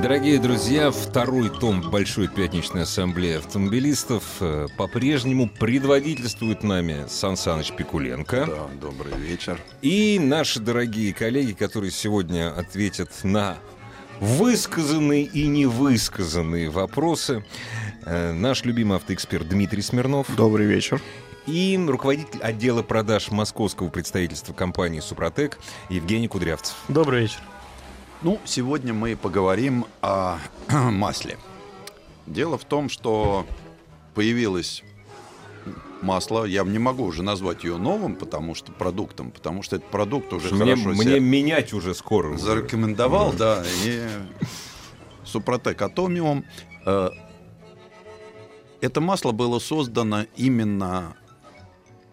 Дорогие друзья, второй том Большой пятничной ассамблеи автомобилистов э, по-прежнему предводительствует нами Сан Саныч Пикуленко. Да, добрый вечер. И наши дорогие коллеги, которые сегодня ответят на высказанные и невысказанные вопросы. Э, Наш любимый автоэксперт Дмитрий Смирнов. Добрый вечер. И руководитель отдела продаж московского представительства компании «Супротек» Евгений Кудрявцев. Добрый вечер. Ну, сегодня мы поговорим о масле. Дело в том, что появилось масло, я не могу уже назвать ее новым, потому что продуктом, потому что этот продукт уже Мне, хорошо мне себя менять уже скоро. уже. зарекомендовал, да, и Супротек Атомиум. Э, Это масло было создано именно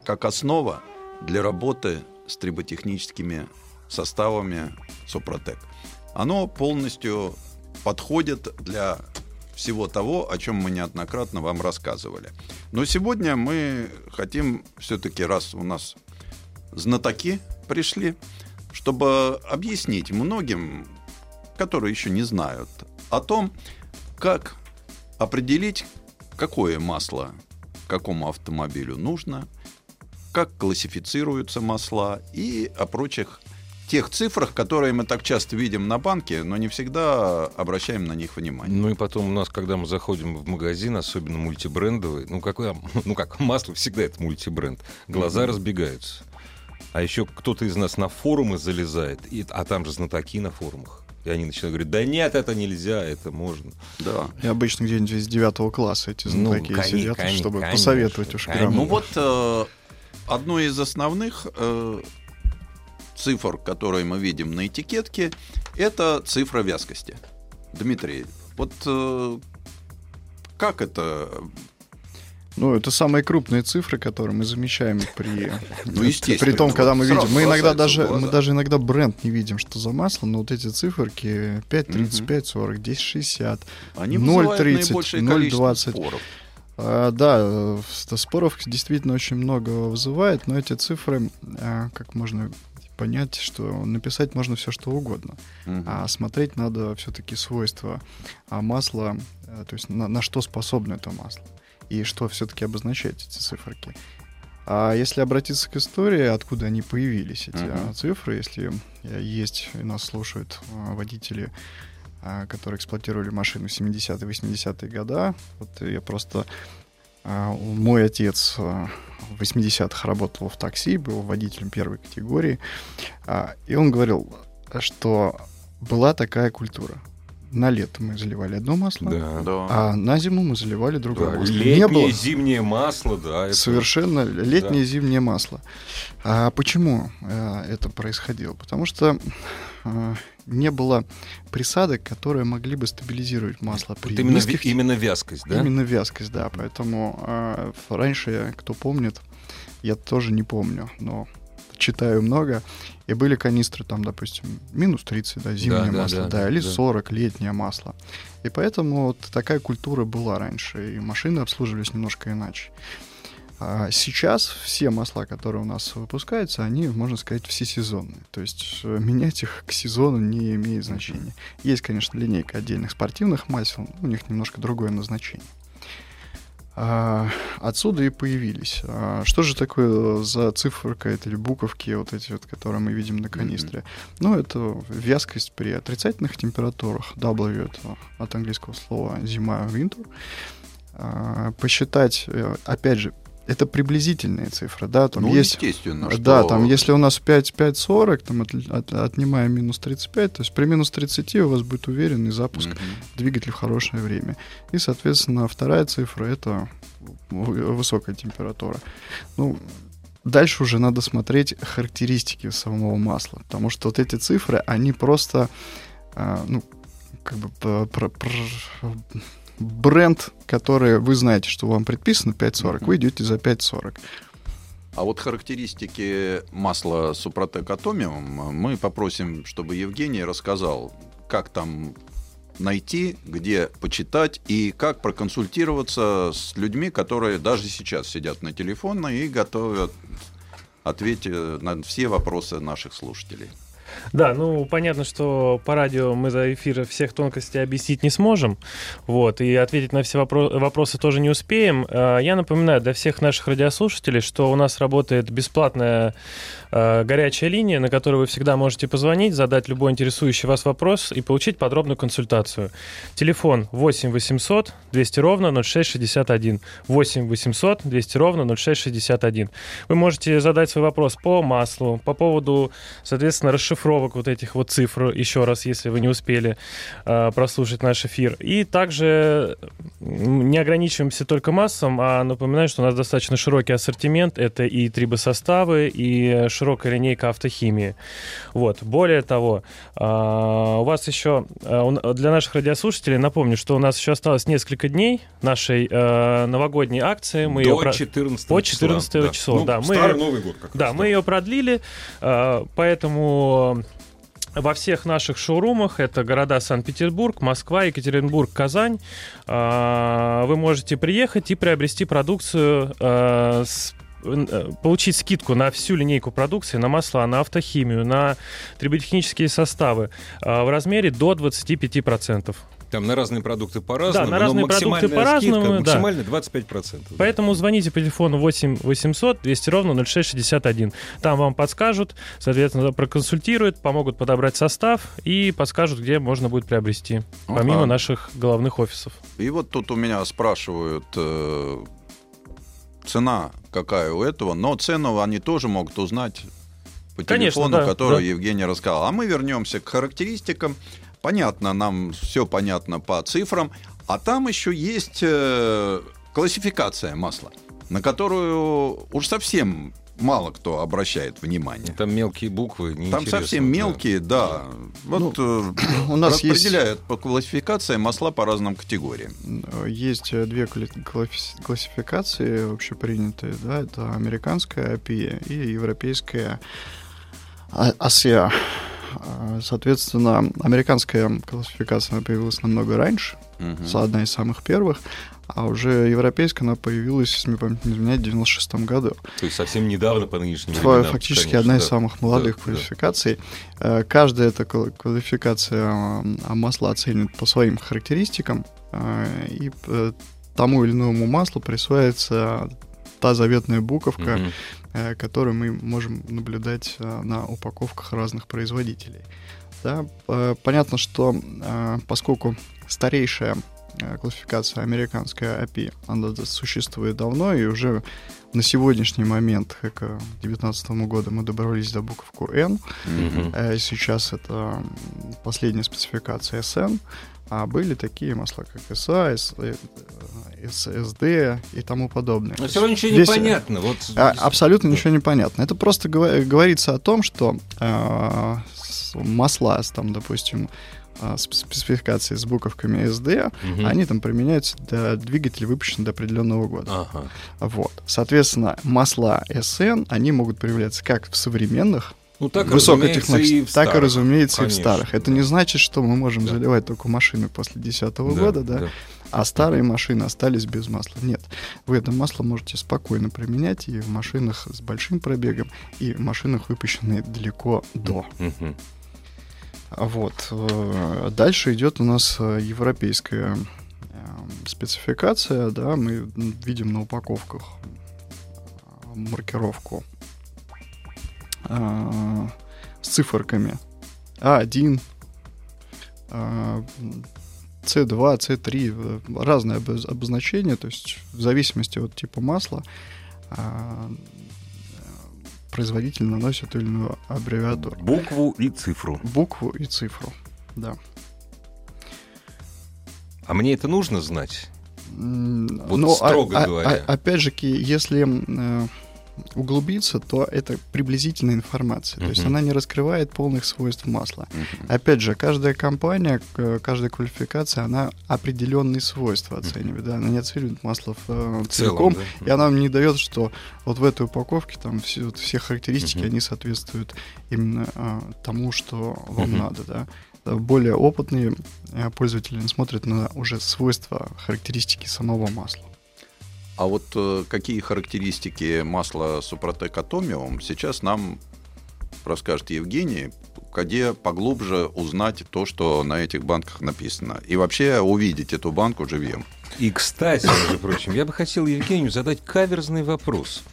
как основа для работы с триботехническими составами Супротек. Оно полностью подходит для всего того, о чем мы неоднократно вам рассказывали. Но сегодня мы хотим все-таки, раз у нас знатоки пришли, чтобы объяснить многим, которые еще не знают, о том, как определить, какое масло какому автомобилю нужно, как классифицируются масла и о прочих тех цифрах, которые мы так часто видим на банке, но не всегда обращаем на них внимание. Ну и потом у нас, когда мы заходим в магазин, особенно мультибрендовый, ну какое, ну как масло всегда это мультибренд, глаза Мгм. разбегаются. А еще кто-то из нас на форумы залезает, и, а там же знатоки на форумах. И они начинают говорить, да нет, это нельзя, это можно. Да. И обычно где-нибудь из девятого класса эти Ну, знатоки кони- сидят, кони- чтобы конечно, посоветовать уж. Ну вот э, одно из основных э, цифр, которые мы видим на этикетке, это цифра вязкости. Дмитрий, вот э, как это? Ну, это самые крупные цифры, которые мы замечаем при, Ну, при том, когда мы видим. Мы иногда даже, мы даже иногда бренд не видим, что за масло, но вот эти циферки 5,35, 40, 10,60. Они вызывают 0,30, наибольшее количество 0,20. споров. А, да, э, споров действительно очень много вызывает, но эти цифры, а, как можно понять, что написать можно все что угодно. Мгм. А смотреть надо все-таки свойства а масла, э, то есть на, на что способно это масло и что все-таки обозначает эти циферки. А если обратиться к истории, откуда они появились, эти а, цифры, если э, есть и нас слушают а, водители, которые эксплуатировали машину в 70-е, 80-е года, вот я просто... а, Мой отец а, в 80-х работал в такси, был водителем первой категории, а, и он говорил, что была такая культура. На лето мы заливали одно масло, Да. Да. а на зиму мы заливали другое Да, масло. Летнее, Не было зимнее масло, да. это- совершенно летнее зимнее масло. А почему э, это происходило? Потому что э, не было присадок, которые могли бы стабилизировать масло при Вот именно, низких именно вязкость, да? Именно вязкость, да. Поэтому э, раньше, кто помнит, я тоже не помню, но читаю много. И были канистры там, допустим, минус 30, да, зимнее да, масло, да, да, или да. 40, летнее масло. И поэтому вот такая культура была раньше, и машины обслуживались немножко иначе. А сейчас все масла, которые у нас выпускаются, они, можно сказать, всесезонные. То есть э, менять их к сезону не имеет значения. Есть, конечно, линейка отдельных спортивных масел, у них немножко другое назначение. А, отсюда и появились. А, что же такое за циферка это или буковки, вот эти вот, которые мы видим на канистре? Ну, это вязкость при отрицательных температурах. W это от английского слова зима, winter. А, посчитать, э, опять же, это приблизительные цифры, да, там ну, есть... естественно, что... Да, там, если у нас 5, 5,40, там от- от- отнимаем минус 35, то есть при минус 30 у вас будет уверенный запуск Мгм. двигатель в хорошее время. И, соответственно, вторая цифра — это высокая температура. Ну, дальше уже надо смотреть характеристики самого масла, потому что вот эти цифры, они просто, а, ну, как бы, про- про- бренд, который вы знаете, что вам предписано 5.40, вы идете за 5.40. А вот характеристики масла Супротек Атомиум мы попросим, чтобы Евгений рассказал, как там найти, где почитать и как проконсультироваться с людьми, которые даже сейчас сидят на телефоне и готовят ответить на все вопросы наших слушателей. Да, ну понятно, что по радио мы за эфир всех тонкостей объяснить не сможем, вот, и ответить на все вопро- вопросы тоже не успеем. А, я напоминаю для всех наших радиослушателей, что у нас работает бесплатная э, горячая линия, на которую вы всегда можете позвонить, задать любой интересующий вас вопрос и получить подробную консультацию. Телефон 8 800 200 ровно 0661. 8 800 200 ровно 0661. Вы можете задать свой вопрос по маслу, по поводу, соответственно, расшифровок вот этих вот цифр, еще раз, если вы не успели э, прослушать наш эфир. И также не ограничиваемся только массом, а напоминаю, что у нас достаточно широкий ассортимент. Это и трибосоставы, и широкая линейка автохимии. Вот. Более того, а, у вас еще а, для наших радиослушателей напомню, что у нас еще осталось несколько дней нашей а, новогодней акции. Мы До ее 14 По 14 числа. число, Ну, да. Мы Старый Новый год как Да, раз, мы ее продлили, поэтому во всех наших шоурумах, это города Санкт-Петербург, Москва, Екатеринбург, Казань, а, вы можете приехать и приобрести продукцию а, э, получить скидку на всю линейку продукции, на масла, на автохимию, на триботехнические составы а, в размере до 25%. Там на разные продукты по-разному. Да, на но разные продукты по-разному, скидка да. Максимально 25%. да. Поэтому звоните по телефону 8 800 200 ровно 0661. Там вам подскажут, соответственно, проконсультируют, помогут подобрать состав и подскажут, где можно будет приобрести, помимо Ага. наших головных офисов. И вот тут у меня спрашивают, э, цена какая у этого, но цену они тоже могут узнать по Конечно, телефону, да, который да. Евгений рассказал. А мы вернемся к характеристикам. Понятно, нам все понятно по цифрам. А там еще есть э, классификация масла, на которую уж совсем мало кто обращает внимание. Там мелкие буквы. Там совсем да. мелкие, да. Вот э, у нас есть- распределяют по классификации масла по разным категориям. Есть э, две классификации общепринятые, да, это американская API и европейская А- ASEA. А, Соответственно, американская классификация она появилась намного раньше, с одна из самых первых, а уже европейская она появилась, если мне память не изменяет, в 96 году. То есть совсем недавно по нынешним временам, Фактически конечно, одна из да. самых молодых Да, да. квалификаций. Э, Каждая эта квал- квалификация а, масла оценит по своим характеристикам, э, и э, тому или иному маслу присваивается та заветная буковка, Мгм. Э, которую мы можем наблюдать э, на упаковках разных производителей. Да, э, понятно, что поскольку старейшая классификация американская API, она существует давно, и уже на сегодняшний момент, к 2019 году, мы добрались до буковку N. Э, Сейчас это последняя спецификация SN. А были такие масла, как SA, Э, SSD и тому подобное. Но все равно ничего не Весь- понятно. Вот а, абсолютно ничего не понятно. Это просто говорится о том, что э, масла, там, допустим, э, с спецификацией с буковками SD, Мгм. они там применяются для двигателей, выпущенных до определенного года. Ага. Вот. Соответственно, масла SN, они могут проявляться как в современных Ну, так, высокотехнологичных, разумеется, и в так и, разумеется, и в Конечно, старых. Это да. не значит, что мы можем Да. заливать только машины после 2010 Да, года, да, а старые машины остались без масла. Нет, вы это масло можете спокойно применять и в машинах с большим пробегом, и в машинах, выпущенные далеко до. А Вот. э, Дальше идет у нас э, европейская э, спецификация, да, мы видим на упаковках э, маркировку с циферками А1, э, C2, C3, э, разные обоз- обозначения, то есть в зависимости от типа масла э, производитель наносит ту или иную аббревиатуру Букву и цифру. букву и цифру. Да. А мне это нужно знать? Вот но, строго а- а- говоря. а- опять же, если э, углубиться, то это приблизительная информация. То есть она не раскрывает полных свойств масла. Мгм. Опять же, каждая компания, каждая квалификация, она определенные свойства оценивает. Да? Она не оценивает масло в, э, В целиком, целом, да. и она не дает, что вот в этой упаковке там все, вот все характеристики, Мгм. они соответствуют именно а, тому, что вам Мгм. надо. Да? А Более опытные э, пользователи смотрят на уже свойства, характеристики самого масла. А вот э, какие характеристики масла Супротек Атомиум сейчас нам расскажет Евгений, где поглубже узнать то, что на этих банках написано. И вообще увидеть эту банку живьем. И, кстати, между прочим, я бы хотел Евгению задать каверзный вопрос.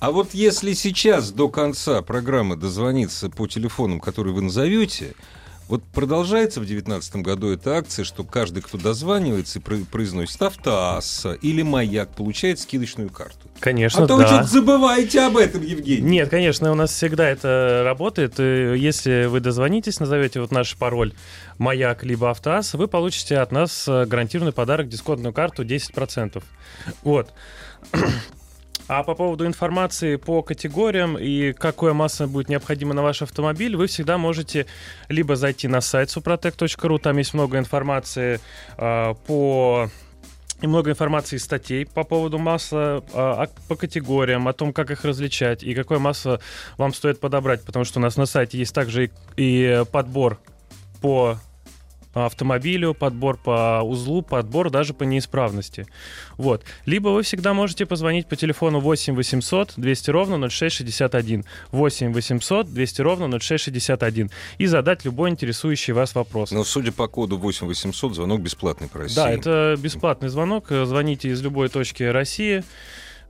А вот если сейчас до конца программы дозвониться по телефонам, которые вы назовете, вот продолжается в 2019 году эта акция, что каждый, кто дозванивается и про- произносит «Автоасса» или «Маяк», получает скидочную карту. Конечно, а то вы да. что-то забываете об этом, Евгений. Нет, конечно, у нас всегда это работает. Если вы дозвонитесь, назовете вот наш пароль «Маяк» либо «Автоаз», вы получите от нас э, гарантированный подарок, дисконтную карту 10%. Вот. А по поводу информации по категориям и какое масса будет необходимо на ваш автомобиль, вы всегда можете либо зайти на сайт suprotec.ru, там есть много информации э, по и много информации из статей по поводу масла, а, а, по категориям, о том, как их различать и какое масло вам стоит подобрать, потому что у нас на сайте есть также и, и подбор по автомобилю, подбор по узлу, подбор даже по неисправности. Вот. Либо вы всегда можете позвонить по телефону 8 800 200 ровно 0661. 8 800 200 ровно 0661. И задать любой интересующий вас вопрос. Но судя по коду 8800, звонок бесплатный по России. Да, это бесплатный звонок. Звоните из любой точки России.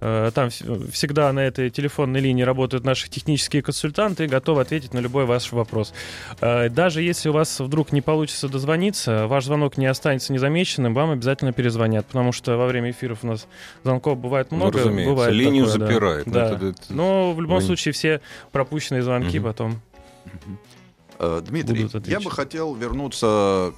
Э, Там вс- всегда на этой телефонной линии работают наши технические консультанты и готовы ответить на любой ваш вопрос. Э, Даже если у вас вдруг не получится дозвониться, ваш звонок не останется незамеченным, вам обязательно перезвонят, потому что во время эфиров у нас звонков бывает Ну, много. разумеется, бывает линию такое, да. запирает. Ну, Да. это- это- Но в любом Звони. случае все пропущенные звонки Мгм. потом. Э, Дмитрий, Будут я бы хотел вернуться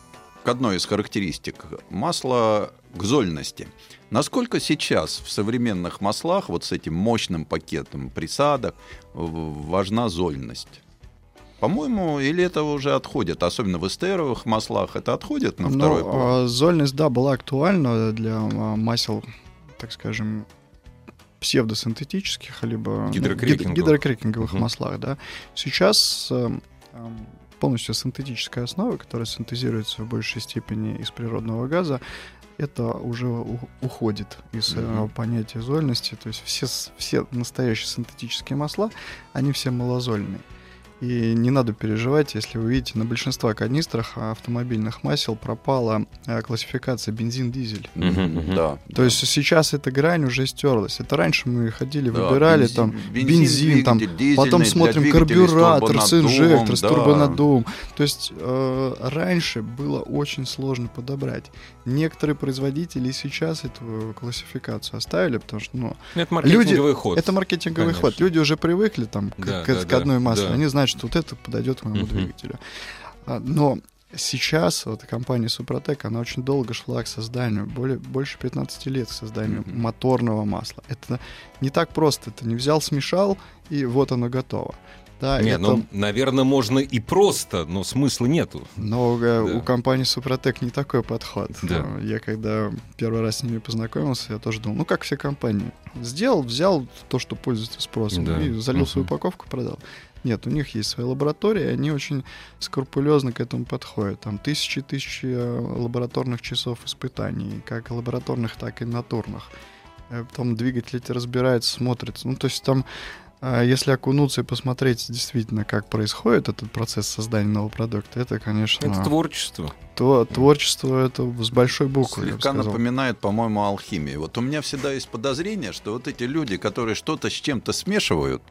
к одной из характеристик масла к зольности. Насколько сейчас в современных маслах, вот с этим мощным пакетом присадок, важна зольность? По-моему, или это уже отходит, особенно в эстеровых маслах, это отходит на второй Ну, план? а, зольность, да, была актуальна для а, масел, так скажем, псевдосинтетических, либо ну, гид- Гидрокрекинговых. гидрокрекинговых Мгм. маслах, да. Сейчас эм, полностью синтетическая основа, которая синтезируется в большей степени из природного газа, это уже уходит из Мгм. понятия зольности. То есть все, все настоящие синтетические масла, они все малозольные. И не надо переживать, если вы видите, на большинства канистрах автомобильных масел пропала э, классификация бензин-дизель. Да. То есть сейчас эта грань уже стерлась. Это раньше мы ходили, Да, выбирали бензин- там бензин, бензин, там, потом смотрим карбюратор с турбонаддувом, инжектор, с да. турбонаддувом. То есть э, раньше было очень сложно подобрать. Некоторые производители сейчас эту классификацию оставили, потому что ну, Это маркетинговый ход. это маркетинговый Конечно. ход. Люди уже привыкли там, к, Да, к- да, к одной масле. да. Они знают, что вот это подойдет к моему Мгм. двигателю. А, Но сейчас вот компания Супротек, она очень долго шла к созданию, более, больше 15 лет к созданию Мгм. моторного масла. Это не так просто. Ты не взял, смешал, и вот оно готово. Да, Не, это- ну, наверное, можно и просто, но смысла нету. но э, Да. у компании Супротек не такой подход. Да. Я когда первый раз с ними познакомился, я тоже думал, ну как все компании. Сделал, взял то, что пользуется спросом, Да. и залил свою Мгм. упаковку, продал. Нет, у них есть свои лаборатории, и они очень скрупулезно к этому подходят. Там тысячи и тысячи э, лабораторных часов испытаний, как лабораторных, так и натурных. Э, Потом двигатель эти разбирается, смотрится. Ну, то есть там а если окунуться и посмотреть действительно, как происходит этот процесс создания нового продукта, это, конечно, Это творчество. то творчество это с большой буквы. я бы Слегка сказал. напоминает, по-моему, алхимию. Вот у меня всегда есть подозрение, что вот эти люди, которые что-то с чем-то смешивают,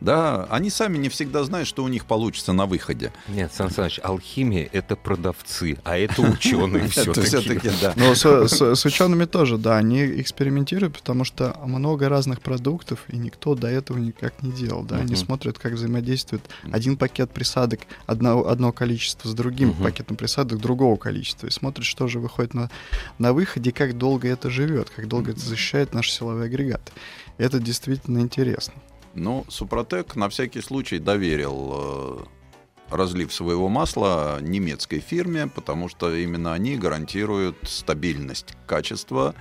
да, они сами не всегда знают, что у них получится на выходе. Нет, Сан Саныч, алхимия — это продавцы, а это ученые все-таки. да. Но с, с- учеными тоже, да, они экспериментируют, потому что много разных продуктов, и никто до этого никак не делал, да, они смотрят, как взаимодействует один пакет присадок, одно, количество с другим пакетом присадок другого количества, и смотрят, что же выходит на, на выходе, как долго это живет, как долго это защищает наш силовой агрегат. Это действительно интересно. Ну, Супротек на всякий случай доверил э, разлив своего масла немецкой фирме, потому что именно они гарантируют стабильность качества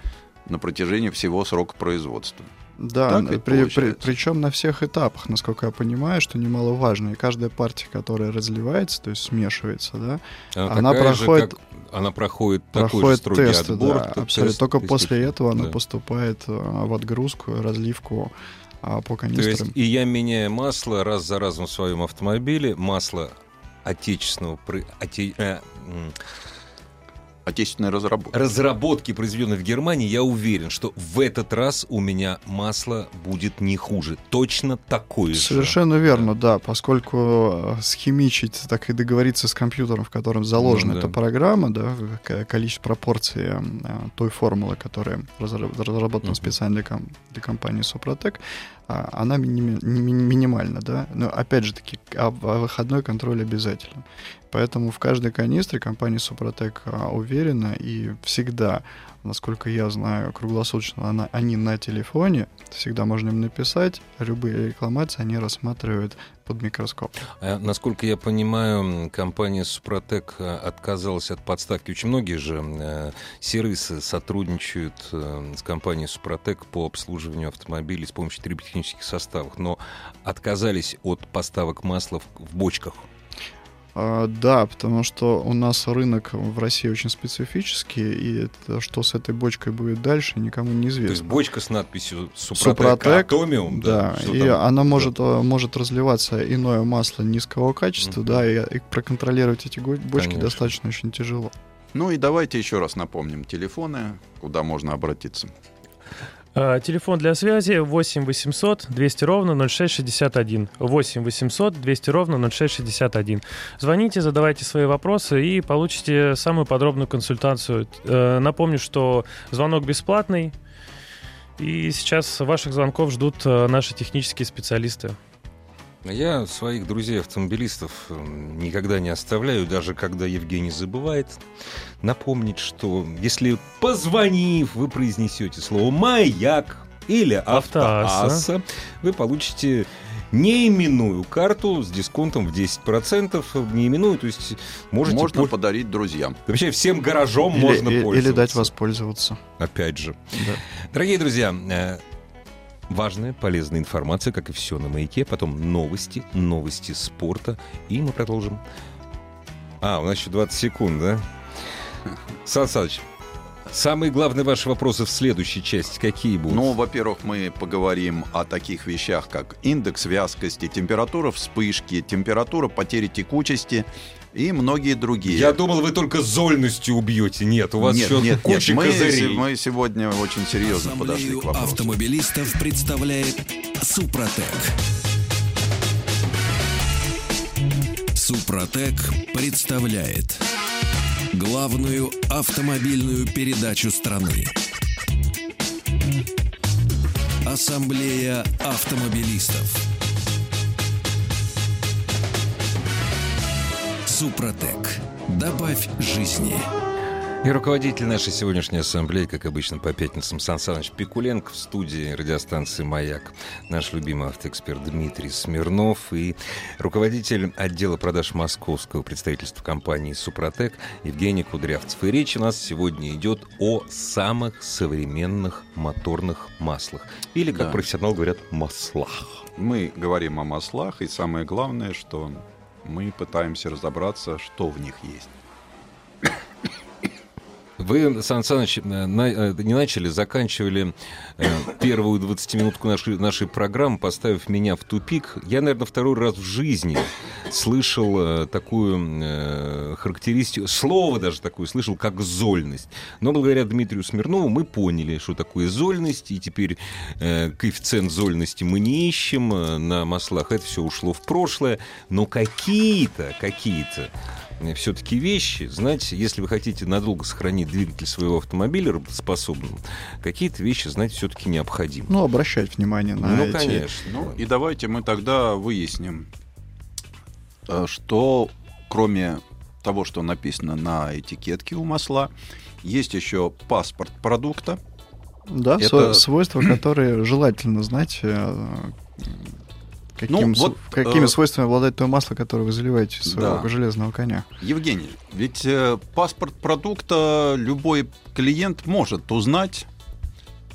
на протяжении всего срока производства. Да, ведь при, при- причем на всех этапах, насколько я понимаю, что немаловажно. И каждая партия, которая разливается, то есть смешивается, да, Она же, проходит- как- она проходит такой же проходит тесты, отбор. да, абсолютно. тест Только после этого она Да. поступает э, в отгрузку, разливку а, по То есть канистрам. и я меняю масло раз за разом в своем автомобиле, масло отечественного оте- э, м, Отечественная разработка. разработки, произведенной в Германии, я уверен, что в этот раз у меня масло будет не хуже. Точно такое же. Совершенно верно, да, поскольку э, схимичить, так и договориться с компьютером, в котором заложена Ну да. эта программа, да, количество пропорций э, той формулы, которая разра- разработана Мгм. специально для, ком- для компании Супротек, она миними- ми- минимальна, да. Но опять же таки, а, а выходной контроль обязателен. Поэтому в каждой канистре компания Супротек а, уверена и всегда, насколько я знаю, круглосуточно она, они на телефоне, всегда можно им написать, любые рекламации они рассматривают под микроскоп. А, Насколько я понимаю, компания Супротек э, отказалась от подставки. Очень многие же э, сервисы сотрудничают э, с компанией Супротек по обслуживанию автомобилей с помощью триботехнических составов, но отказались от поставок масла в бочках. А, Да, потому что у нас рынок в России очень специфический, и это, что с этой бочкой будет дальше, никому не То есть известно. бочка с надписью Супротек, Супротек, Атомиум. Да, что и там? она может, э, может разливаться иное масло низкого качества, Мгм. да, и, и проконтролировать эти бочки Конечно. достаточно очень тяжело. Ну и давайте еще раз напомним телефоны, куда можно обратиться. А, Телефон для связи 8 800 200 ровно 0661. 8 800 200 ровно 0661. Звоните, задавайте свои вопросы и получите самую подробную консультацию. Э, Напомню, что звонок бесплатный. И сейчас ваших звонков ждут э, наши технические специалисты. Я своих друзей-автомобилистов м, никогда не оставляю, даже когда Евгений забывает напомнить, что если позвонив, вы произнесете слово «маяк» или Автоасса. вы получите неименную карту с дисконтом в 10%. Неименную, то есть можете... Можно пол- подарить друзьям. Вообще всем гаражом Или, можно и- пользоваться. или дать воспользоваться. Опять же. Да. Дорогие друзья, э, важная, полезная информация, как и все на маяке. Потом новости, новости спорта. И мы продолжим. А, у нас еще 20 секунд, да? Сан Саныч, самые главные ваши вопросы в следующей части какие будут? Ну, во-первых, мы поговорим о таких вещах, как индекс вязкости, температура вспышки, температура потери текучести и многие другие. Я думал, вы только зольностью убьете. Нет, у вас нет, еще нет, куча нет, мы, козырей. мы сегодня очень серьезно подошли Ассамблею к вопросу. автомобилистов представляет Супротек. Супротек представляет главную автомобильную передачу страны. Ассамблея автомобилистов. Супротек. Добавь жизни. И руководитель нашей сегодняшней ассамблеи, как обычно, по пятницам Сан Саныч Пикуленко в студии радиостанции «Маяк». Наш любимый автоэксперт Дмитрий Смирнов и руководитель отдела продаж московского представительства компании «Супротек» Евгений Кудрявцев. И речь у нас сегодня идет о самых современных моторных маслах. Или, как Да. профессионалы говорят, маслах. Мы говорим о маслах, и самое главное, что мы пытаемся разобраться, что в них есть. Вы, Сан Саныч, э, э, не начали, заканчивали э, первую 20-минутку нашей, нашей программы, поставив меня в тупик. Я, наверное, второй раз в жизни слышал такую характеристику, слово даже такое слышал, как зольность. Но благодаря Дмитрию Смирнову мы поняли, что такое зольность, и теперь коэффициент зольности мы не ищем на маслах. Это все ушло в прошлое. Но какие-то, какие-то все-таки вещи, знаете, если вы хотите надолго сохранить двигатель своего автомобиля работоспособным, какие-то вещи, знаете, все-таки необходимы. Ну, обращать внимание на Ну, эти... конечно. Ну, и давайте мы тогда выясним, э, что кроме того, что написано на этикетке у масла, есть еще паспорт продукта. Да, Это- свойства, которые желательно знать, э, каким, Ну, вот, какими э, свойствами обладает то масло, которое вы заливаете своего Да. железного коня. Евгений, ведь э, паспорт продукта любой клиент может узнать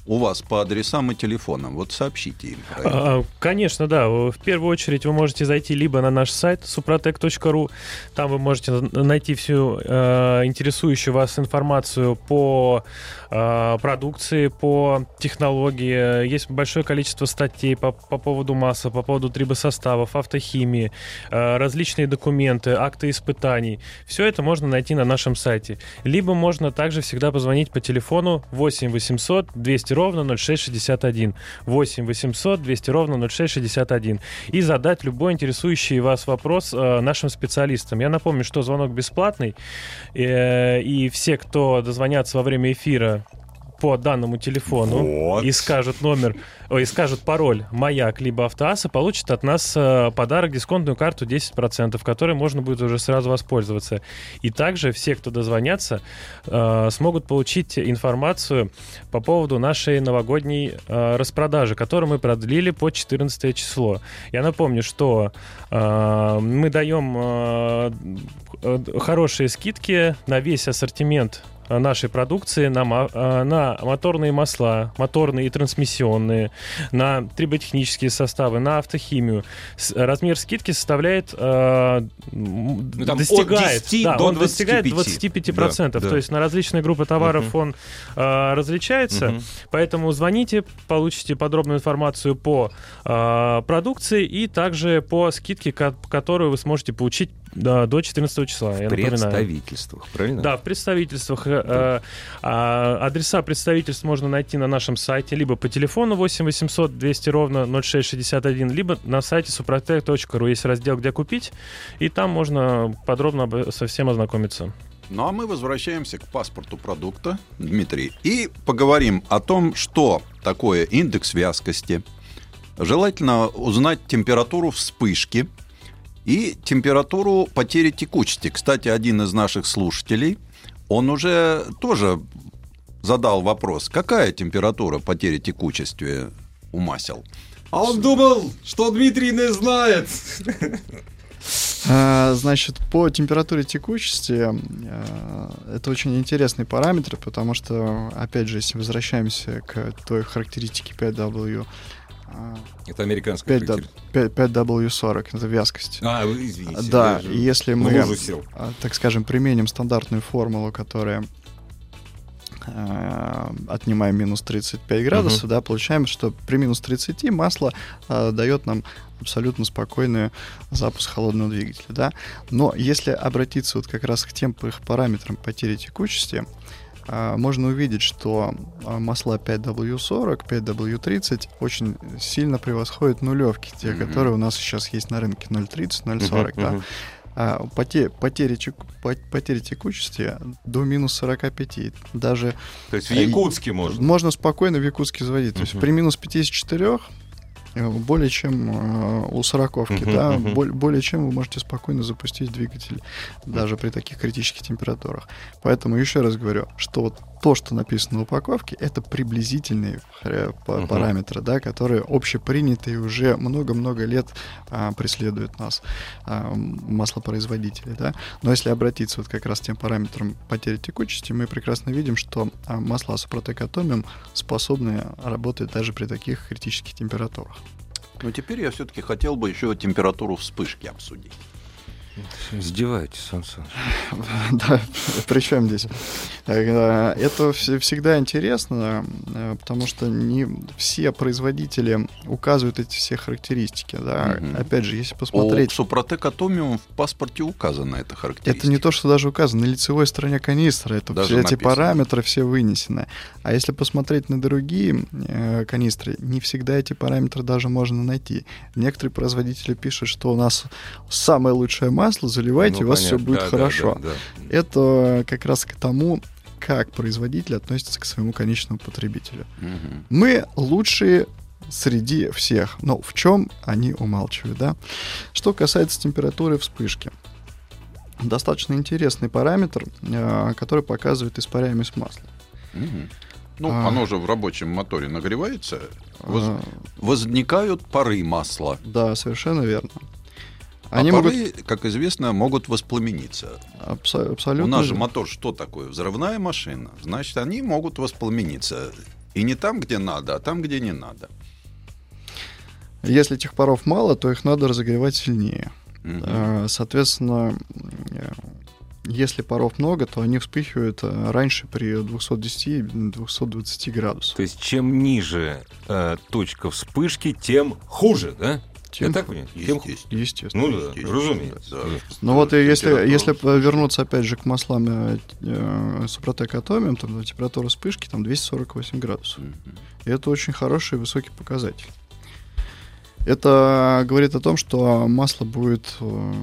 у вас по адресам и телефонам. Вот сообщите им. А, Конечно, да. В первую очередь вы можете зайти либо на наш сайт suprotec.ru, там вы можете на- найти всю э, интересующую вас информацию по э, продукции, по технологии. Есть большое количество статей по, по поводу масла, по поводу трибосоставов, автохимии, э, различные документы, акты испытаний. Все это можно найти на нашем сайте. Либо можно также всегда позвонить по телефону 8 800 200 ровно 0661. 8 800 200 ровно 0661. И задать любой интересующий вас вопрос э, нашим специалистам. Я напомню, что звонок бесплатный. э, и все, кто дозвонятся во время эфира по данному телефону Вот. и скажут номер, и скажут пароль «Маяк» либо «Автоаса», получат от нас э, подарок, дисконтную карту 10%, которой можно будет уже сразу воспользоваться. И также все, кто дозвонятся, э, смогут получить информацию по поводу нашей новогодней э, распродажи, которую мы продлили по 14 число. Я напомню, что э, мы даем э, хорошие скидки на весь ассортимент нашей продукции на, э, на моторные масла, моторные и трансмиссионные, на триботехнические составы, на автохимию. Размер скидки составляет, э, Ну, там от достигает, 10 да, до он достигает 25. 25%. Да, да. То есть на различные группы товаров Мгм. он э, различается. Мгм. Поэтому звоните, получите подробную информацию по э, продукции и также по скидке, ко- которую вы сможете получить да, до 14 числа. Я В напоминаю. представительствах, правильно? Да, в представительствах. э, э, а, адреса представительств можно найти на нашем сайте либо по телефону 8 800 200 ровно 0661, либо на сайте suprotec.ru есть раздел «Где купить», и там можно подробно со всем ознакомиться. Ну а мы возвращаемся к паспорту продукта, Дмитрий, и поговорим о том, что такое индекс вязкости. Желательно узнать температуру вспышки и температуру потери текучести. Кстати, один из наших слушателей, он уже тоже задал вопрос, какая температура потери текучести у масел? А он думал, что Дмитрий не знает. А, Значит, по температуре текучести э, это очень интересный параметр, потому что, опять же, если возвращаемся к той характеристике 5W, а, Это американская 5W характеристика. 5W40, это вязкость. А, вы извините. Да, и если мы, сел. а, так скажем, применим стандартную формулу, которая э, отнимаем минус 35 градусов, да, получаем, что при минус 30 масло э, дает нам абсолютно спокойный запуск холодного двигателя, да. Но если обратиться вот как раз к тем пар- параметрам потери текучести, а, можно увидеть, что а, масла 5W40, 5W30 очень сильно превосходят нулевки, те, Мгм. которые у нас сейчас есть на рынке 0,30, 0,40, да. Мгм. А, поте- потери, потери текучести до минус 45. Даже То есть в Э, Якутске можно. можно спокойно в Якутске заводить. То есть при минус 54 э, более чем э, у сороковки, да, более чем вы можете спокойно запустить двигатель даже при таких критических температурах. Поэтому еще раз говорю, что вот то, что написано на упаковке, это приблизительные Мгм. параметры, да, которые общепринятые уже много-много лет а, преследуют нас, а, маслопроизводители, да. Но если обратиться вот как раз к тем параметрам потери текучести, мы прекрасно видим, что а, масла Супротек Атомиум способны работать даже при таких критических температурах. Но теперь я все-таки хотел бы еще температуру вспышки обсудить. Издеваетесь, Сан Саныч. Да, при чем здесь? Это вс- всегда интересно, э, потому что не все производители указывают эти все характеристики. Да. Мгм. Опять же, если У посмотреть, Супротек Атомиум в паспорте указана эта характеристика. это не то, что даже указано на лицевой стороне канистры, это Даже все эти параметры все вынесены. А если посмотреть на другие э, канистры, не всегда эти параметры даже можно найти. Некоторые производители пишут, что у нас самое лучшее масло, заливайте, Ну, у вас все понятно. будет Да, да, хорошо. да, да. Это как раз к тому, как производитель относится к своему конечному потребителю. Мгм. Мы лучшие среди всех, но в чем они умалчивают, да? Что касается температуры вспышки. Достаточно интересный параметр, э, который показывает испаряемость масла. Мгм. ну, А. оно же в рабочем моторе нагревается, воз- А, возникают пары масла. Да, совершенно верно. А Они могут пары, как известно, могут воспламениться. абсо- абсолютно... У нас же мотор что такое? Взрывная машина. Значит, они могут воспламениться. И не там, где надо, а там, где не надо. Если этих паров мало, то их надо разогревать сильнее. Э, Соответственно, э, если паров много, то они вспыхивают э, раньше при 210-220 градусах. То есть чем ниже э, точка вспышки, тем хуже, да? Тем- Я так понимаю? Естественно. Естественно. Ну да, Естественно, разумеется. да. Ну вот и если, если вернуться опять же к маслам э, э, Супротек Атомиум, там температура вспышки там 248 градусов. Мгм. И это очень хороший высокий показатель. Это говорит о том, что масло будет э,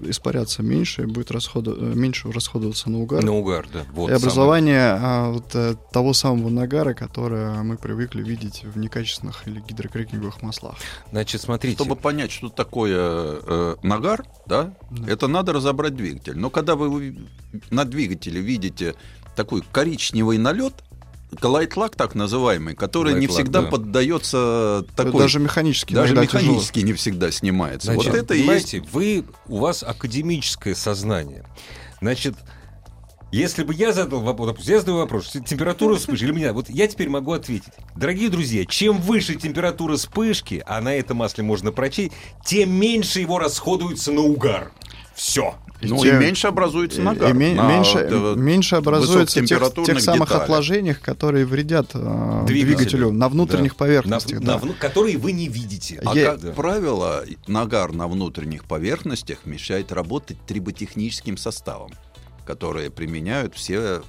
испаряться меньше, и будет расхода- э, меньше расходоваться на угар. На угар, да. Вот и образование а, вот, э, того самого нагара, которое мы привыкли видеть в некачественных или гидрокрекинговых маслах. самое- Значит, смотрите. Чтобы понять, что такое э, нагар, да, Да. это надо разобрать двигатель. Но когда вы на двигателе видите такой коричневый налет, лайтлак так называемый, который не Light lack, всегда да. поддается такой... Даже механически даже иногда тяжело. механически не всегда снимается. Значит, вот это и есть... вы, у вас академическое сознание. Значит, если бы я задал вопрос, допустим, я задаю вопрос, температура вспышки, или меня, вот я теперь могу ответить. Дорогие друзья, чем выше температура вспышки, а на этом масле можно прочесть, тем меньше его расходуется на угар. Все. Ну те- и меньше образуется И- нагар. и ме- на меньше, э, меньше образуется тех, тех самых деталях. отложениях, которые вредят э, Двигателю. двигателю на внутренних Да. поверхностях. На- да. на которые вы не видите. А Е- как Да. правило, нагар на внутренних поверхностях мешает работать триботехническим составам, которые применяют все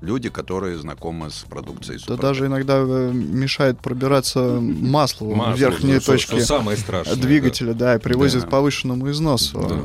люди, которые знакомы с продукцией Да Супротек. даже иногда э, мешает пробираться маслу Масло, в верхние точки что самое страшное. да. двигателя, да, и приводит Да. к повышенному износу Да,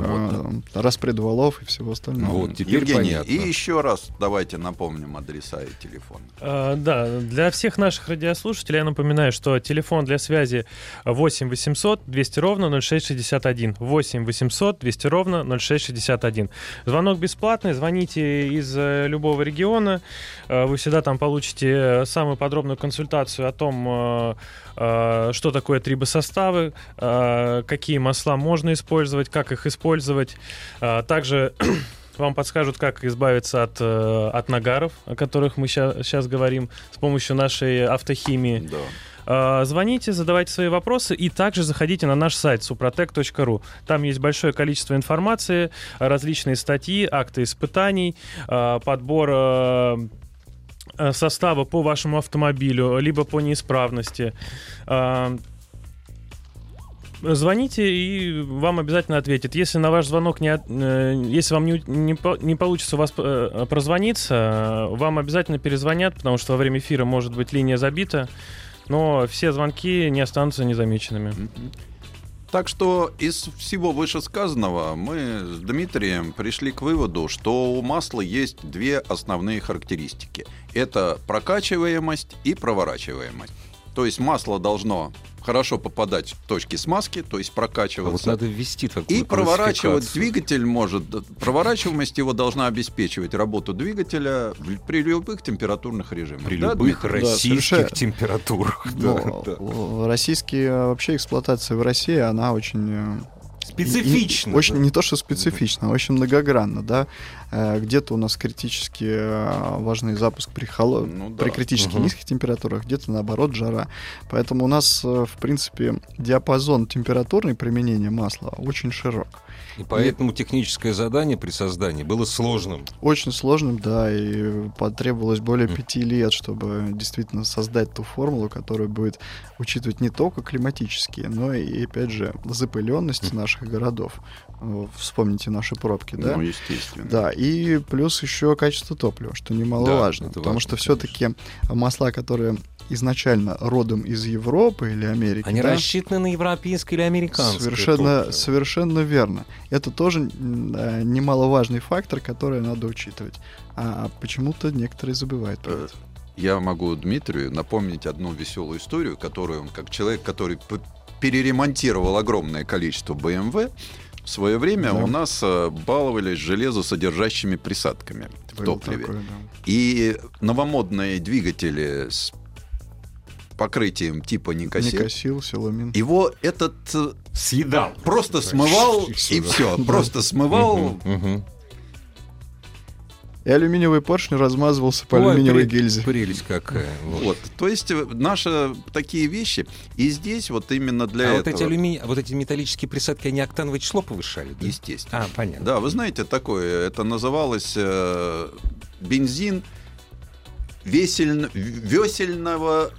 э, распред валов и всего остального. Вот, теперь Евгений, понятно. и еще раз давайте напомним адреса и телефоны. А, Да, для всех наших радиослушателей я напоминаю, что телефон для связи 8 800 200 ровно 0661. 8 800 200 ровно 0661. Звонок бесплатный, звоните из э, любого региона. Э, Вы всегда там получите э, самую подробную консультацию о том, э, что такое трибосоставы, какие масла можно использовать, как их использовать. Также вам подскажут, как избавиться от, от нагаров, о которых мы сейчас говорим, с помощью нашей автохимии. Да. А, Звоните, задавайте свои вопросы и также заходите на наш сайт suprotec.ru. Там есть большое количество информации, различные статьи, акты испытаний, а, подбор а, состава по вашему автомобилю, либо по неисправности. Звоните, и вам обязательно ответят. Если на ваш звонок не, э, если вам не, не, не получится у вас э, прозвониться, э, вам обязательно перезвонят, потому что во время эфира может быть линия забита, но все звонки не останутся незамеченными. Так что из всего вышесказанного мы с Дмитрием пришли к выводу, что у масла есть две основные характеристики. Это прокачиваемость и проворачиваемость. То есть масло должно хорошо попадать в точки смазки, то есть А вот прокачиваться. надо ввести такую И проворачивать двигатель может. Проворачиваемость его должна обеспечивать работу двигателя при любых температурных режимах. При Да, любых Дмитрий? российских совершенно- температурах. Да, да. Российские вообще эксплуатация в России, она очень э, Специфично. И- и- Очень не то, что специфично, а очень многогранно, да. Э, Где-то у нас критически э, важный запуск при, холо- Ну да. при критически Мгм. низких температурах, где-то наоборот жара. Поэтому у нас, э, в принципе, диапазон температурный применения масла очень широк. И поэтому техническое задание при создании было сложным. Очень сложным, да, и потребовалось более пяти лет, чтобы действительно создать ту формулу, которая будет учитывать не только климатические, но и, опять же, запыленность наших городов. Вспомните наши пробки, да? Ну, естественно. Да, и плюс еще качество топлива, что немаловажно. Да, это потому важно, что все-таки масла, которые изначально родом из Европы или Америки, Они да, рассчитаны на европейское или американское совершенно, топливо. совершенно верно. Это тоже э, немаловажный фактор, который надо учитывать. А почему-то некоторые забывают про Э, это. Я могу Дмитрию напомнить одну веселую историю, которую он, как человек, который переремонтировал огромное количество BMW, В свое время Да. у нас э, баловались железосодержащими присадками в Было топливе. такое, да. И новомодные двигатели с покрытием типа Никосил, Никосил, силумин. его этот э, Съедал. просто смывал и все. Просто смывал. И алюминиевый поршень размазывался по Ой, алюминиевой прелесть- гильзе. Прелесть какая. Вот. Вот. То есть э, наши такие вещи. И здесь вот именно для а вот этого. эти алюминий, а вот эти металлические присадки, они октановое число повышали? да? Естественно. А, понятно. Да, вы знаете такое, это называлось э, бензин весельн- весельного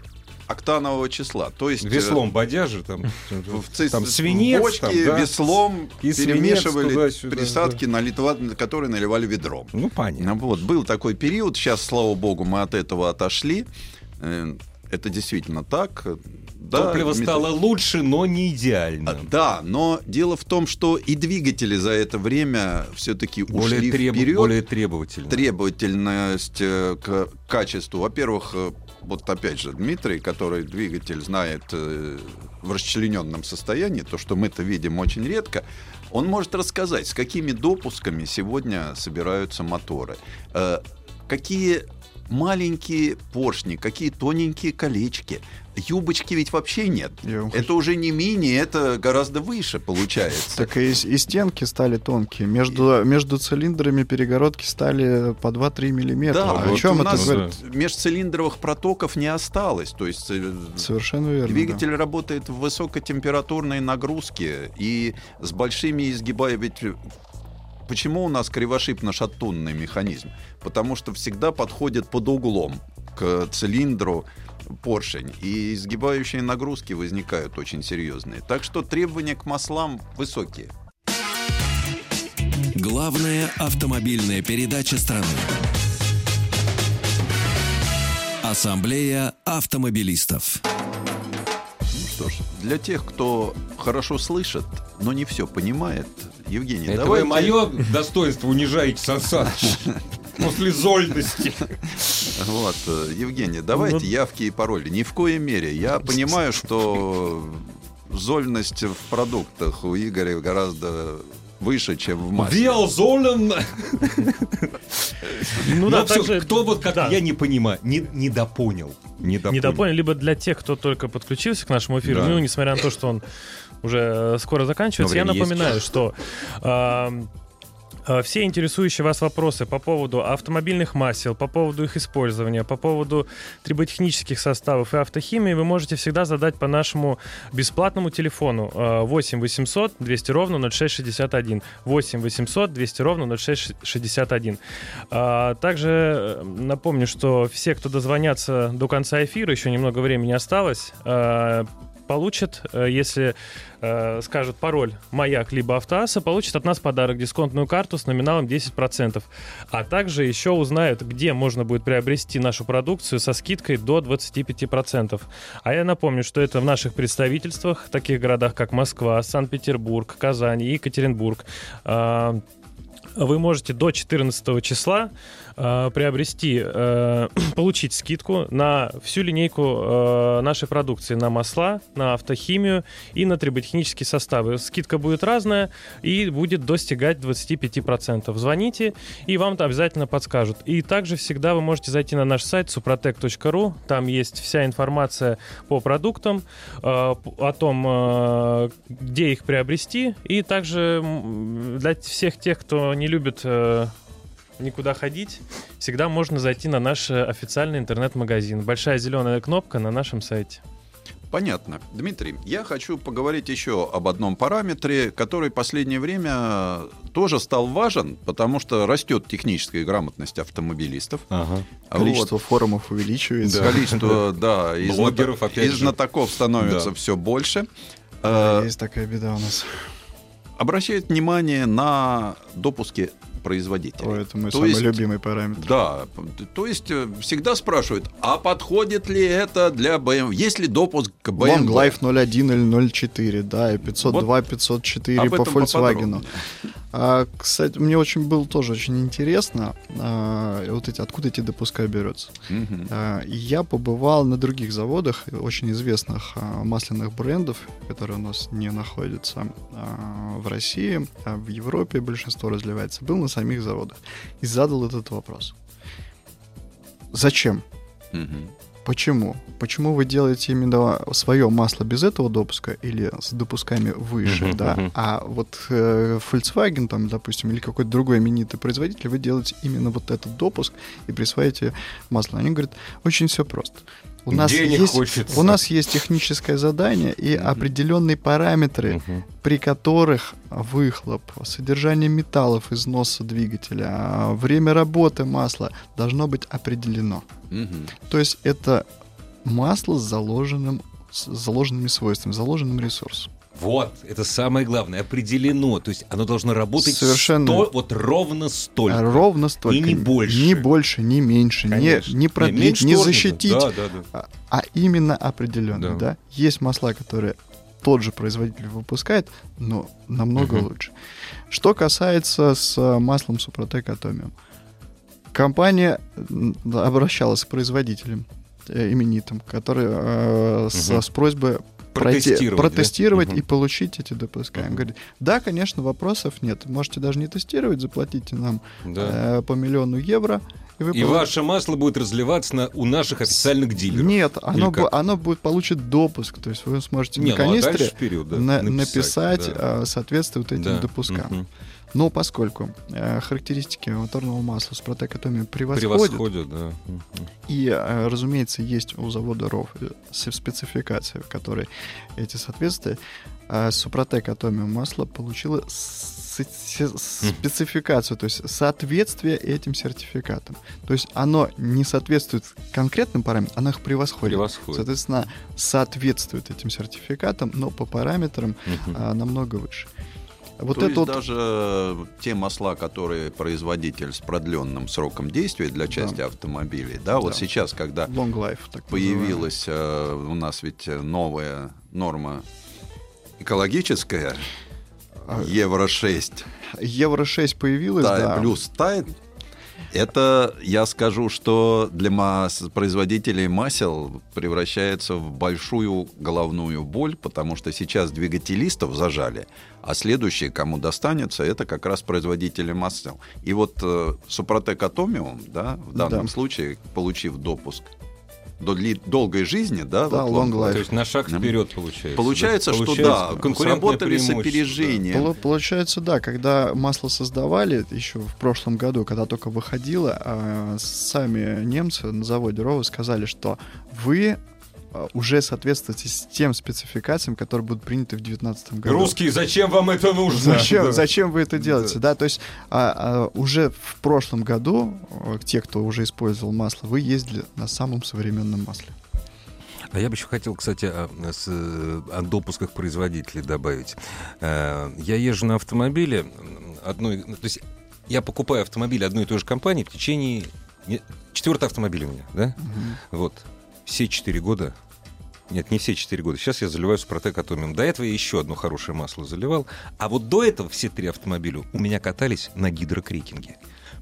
октанового числа. То есть э, Веслом бодяжи там, в, там свинец, бочке там, да? веслом И свинец перемешивали туда-сюда, присадки, налитва- которые наливали ведром. Ну, понятно. Ну Вот, был такой период, сейчас, слава богу, мы от этого отошли. Э, Это действительно так. Да, Топливо мет- стало лучше, но не идеально. А, Да, но дело в том, что и двигатели за это время все-таки ушли треб- вперед. более требовательно. Требовательность э, к качеству. Во-первых, вот опять же, Дмитрий, который двигатель знает э, в расчлененном состоянии, то, что мы-то видим очень редко, он может рассказать, с какими допусками сегодня собираются моторы. Э, Какие маленькие поршни, какие тоненькие колечки. Юбочки ведь вообще нет. Это уже не мини, это гораздо выше получается. Так и, и стенки стали тонкие. Между, между цилиндрами перегородки стали по 2-3 миллиметра. Да, О вот чем у это нас говорит? межцилиндровых протоков не осталось. То есть э, Совершенно верно. двигатель работает в высокотемпературной нагрузке и с большими изгибая. Ведь почему у нас кривошипно-шатунный механизм? Потому что всегда подходит под углом к цилиндру поршень, и изгибающие нагрузки возникают очень серьезные. Так что требования к маслам высокие. Главная автомобильная передача страны. Ассамблея автомобилистов. Ну что ж, для тех, кто хорошо слышит, но не все понимает, Евгений, Это давайте... вы мое достоинство унижаете, Сан Саныч. После зольности. Вот, э, Евгений, давайте Ну- явки и пароли. Ни в коей мере. Я понимаю, что зольность в продуктах у Игоря гораздо выше, чем в масле. Виалзолен. Ну да, всё, также- кто вот как да. я не понимаю, не недопонял. Недопонял. Либо для тех, кто только подключился к нашему эфиру, Да. ну, несмотря на то, что он уже э, скоро заканчивается, я время есть. напоминаю, что э, все интересующие вас вопросы по поводу автомобильных масел, по поводу их использования, по поводу триботехнических составов и автохимии вы можете всегда задать по нашему бесплатному телефону э, 8 800 200 ровно 0661. 8 800 200 ровно 0661. А, Также э, напомню, что все, кто дозвонятся до конца эфира, еще немного времени осталось, э, получат, э, если э, скажут пароль «Маяк» либо «Автоасса», получат от нас подарок, дисконтную карту с номиналом 10%. А также еще узнают, где можно будет приобрести нашу продукцию со скидкой до 25%. А я напомню, что это в наших представительствах, в таких городах, как Москва, Санкт-Петербург, Казань и Екатеринбург. А, Вы можете до 14 числа э, приобрести, э, получить скидку на всю линейку э, нашей продукции, на масла, на автохимию и на триботехнические составы. Скидка будет разная и будет достигать 25%. Звоните, и вам там обязательно подскажут. И также всегда вы можете зайти на наш сайт suprotec.ru, там есть вся информация по продуктам, э, о том, э, где их приобрести, и также для всех тех, кто не любит э, никуда ходить, всегда можно зайти на наш э, официальный интернет-магазин. Большая зеленая кнопка на нашем сайте. Понятно. Дмитрий, я хочу поговорить еще об одном параметре, который в последнее время тоже стал важен, потому что растет техническая грамотность автомобилистов. Ага. Количество форумов увеличивается. Количество, да, и Блогеров, зната- опять и же. знатоков становится Да. все больше. Да, Э, Есть такая беда у нас. Обращает внимание на допуски производителей. О, это мой То самый есть- любимый параметр. Да, то есть э, всегда спрашивают, а подходит ли это для BMW? Есть ли допуск к BMW? Long Life 01 или 04, да, и 502, 504 Об по этом Volkswagen. поподробнее. А, кстати, мне очень было тоже очень интересно, а, вот эти, откуда эти допуска берутся. Мгм. А, Я побывал на других заводах, очень известных а, масляных брендов, которые у нас не находятся а, в России, а в Европе большинство разливается. Был на самих заводах и задал этот вопрос. Зачем? Мгм. Почему? Почему вы делаете именно свое масло без этого допуска или с допусками выше, Мгм, да? мгм. А вот э, Volkswagen, там, допустим, или какой-то другой именитый производитель, вы делаете именно вот этот допуск и присваиваете масло. Они говорят, очень все просто. У нас, Денег есть, хочется. у нас есть техническое задание и определенные параметры, Мгм. при которых выхлоп, содержание металлов из носа двигателя, время работы масла должно быть определено. Мгм. То есть это масло с заложенным с заложенными свойствами, заложенным ресурсом. Вот, это самое главное, определено. То есть оно должно работать Совершенно. сто- вот ровно столько. А ровно столько. И не больше. Ни больше, ни меньше. Не, Конечно. не продлить, не тоже защитить, Да, да, да. а, а именно определенно. Да. Да. Есть масла, которые тот же производитель выпускает, но намного Мгм. лучше. Что касается с э, маслом Супротек Атомиум. Компания обращалась к производителям э, именитым, которые э, с, Мгм. с просьбой пройти- Протестировать, да? протестировать Мгм. и получить эти допуска. Он Мгм. говорит, да, конечно, вопросов нет. Можете даже не тестировать, заплатите нам Да. э, по миллиону евро. И, вы И получите- ваше масло будет разливаться на, у наших официальных дилеров. Нет, оно, бу- оно будет получить допуск. То есть вы сможете Не, на ну, а канистре вперед, да, на- написать, написать, да. э, соответствие вот этим Да. допускам. Мгм. Но поскольку э, характеристики моторного масла с протекатомией превосходят, Превосходят, да. И, э, разумеется, есть у завода РОВ э, спецификация, в которой эти соответствия, э, Супротек Атомиум масло получило спецификацию, то есть соответствие этим сертификатам. То есть оно не соответствует конкретным параметрам, оно их превосходит. Превосходит. Соответственно, соответствует этим сертификатам, но по параметрам а, намного выше. Вот То это есть вот даже те масла, которые производитель с продленным сроком действия для части автомобилей, да, вот Да. сейчас, когда long life так появилась э, у нас ведь э, новая норма экологическая, А, Евро 6, называемый. Евро 6 появилось, да, да. плюс тает, это, я скажу, что для мас- производителей масел превращается в большую головную боль, потому что сейчас двигателистов зажали, а следующие, кому достанется, это как раз производители масел. И вот э, Супротек Атомиум, да, в данном Да. случае, получив допуск до дли- долгой жизни, да, Да, вот long life. То есть на шаг вперед получается. Получается, да? что Получается да, сработали с опережением. Полу- Получается, да, когда масло создавали еще в прошлом году, когда только выходило, а, сами немцы на заводе Рова сказали, что вы уже соответствуете с тем спецификациям, которые будут приняты в 2019 да. году. Русские, зачем вам это нужно? Зачем, Да. зачем вы это делаете? Да, то есть а, а, уже в прошлом году а, те, кто уже использовал масло, вы ездили на самом современном масле. А я бы еще хотел, кстати, о, с, э, о допусках производителей добавить. Э, Я езжу на автомобиле одной... ну, То есть я покупаю автомобиль одной и той же компании в течение... Четвертый автомобиль у меня, да? Вот. Все четыре года... Нет, не все четыре года. Сейчас я заливаю Супротек Атомиум. До этого я еще одно хорошее масло заливал. А вот до этого все три автомобиля у меня катались на гидрокрекинге.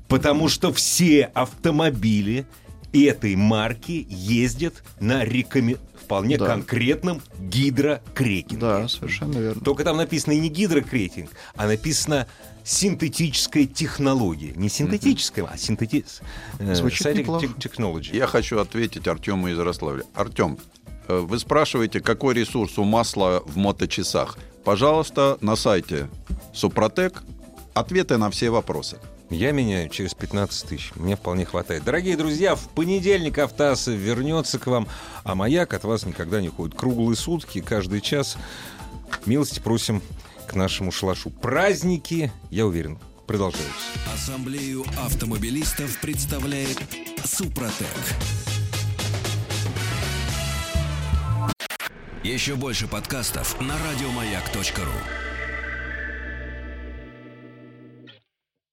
Потому что все автомобили этой марки ездят на рекоме... вполне Да. конкретном гидрокрекинге. Да, совершенно верно. Только там написано не гидрокрейтинг, а написано синтетическая технология. Не синтетическая, а синтетическая. Звучит неплохо. technology. Я хочу ответить Артему из Ярославля. Артем, э, вы спрашиваете, какой ресурс у масла в моточасах? Пожалуйста, на сайте Супротек ответы на все вопросы. Я меняю через 15 тысяч. Мне вполне хватает. Дорогие друзья, в понедельник Автоаса вернется к вам, а маяк от вас никогда не уходит. Круглые сутки, каждый час. Милости просим нашему шалашу. Праздники, я уверен, продолжаются. Ассамблею автомобилистов представляет Супротек. Еще больше подкастов на радиомаяк.ру.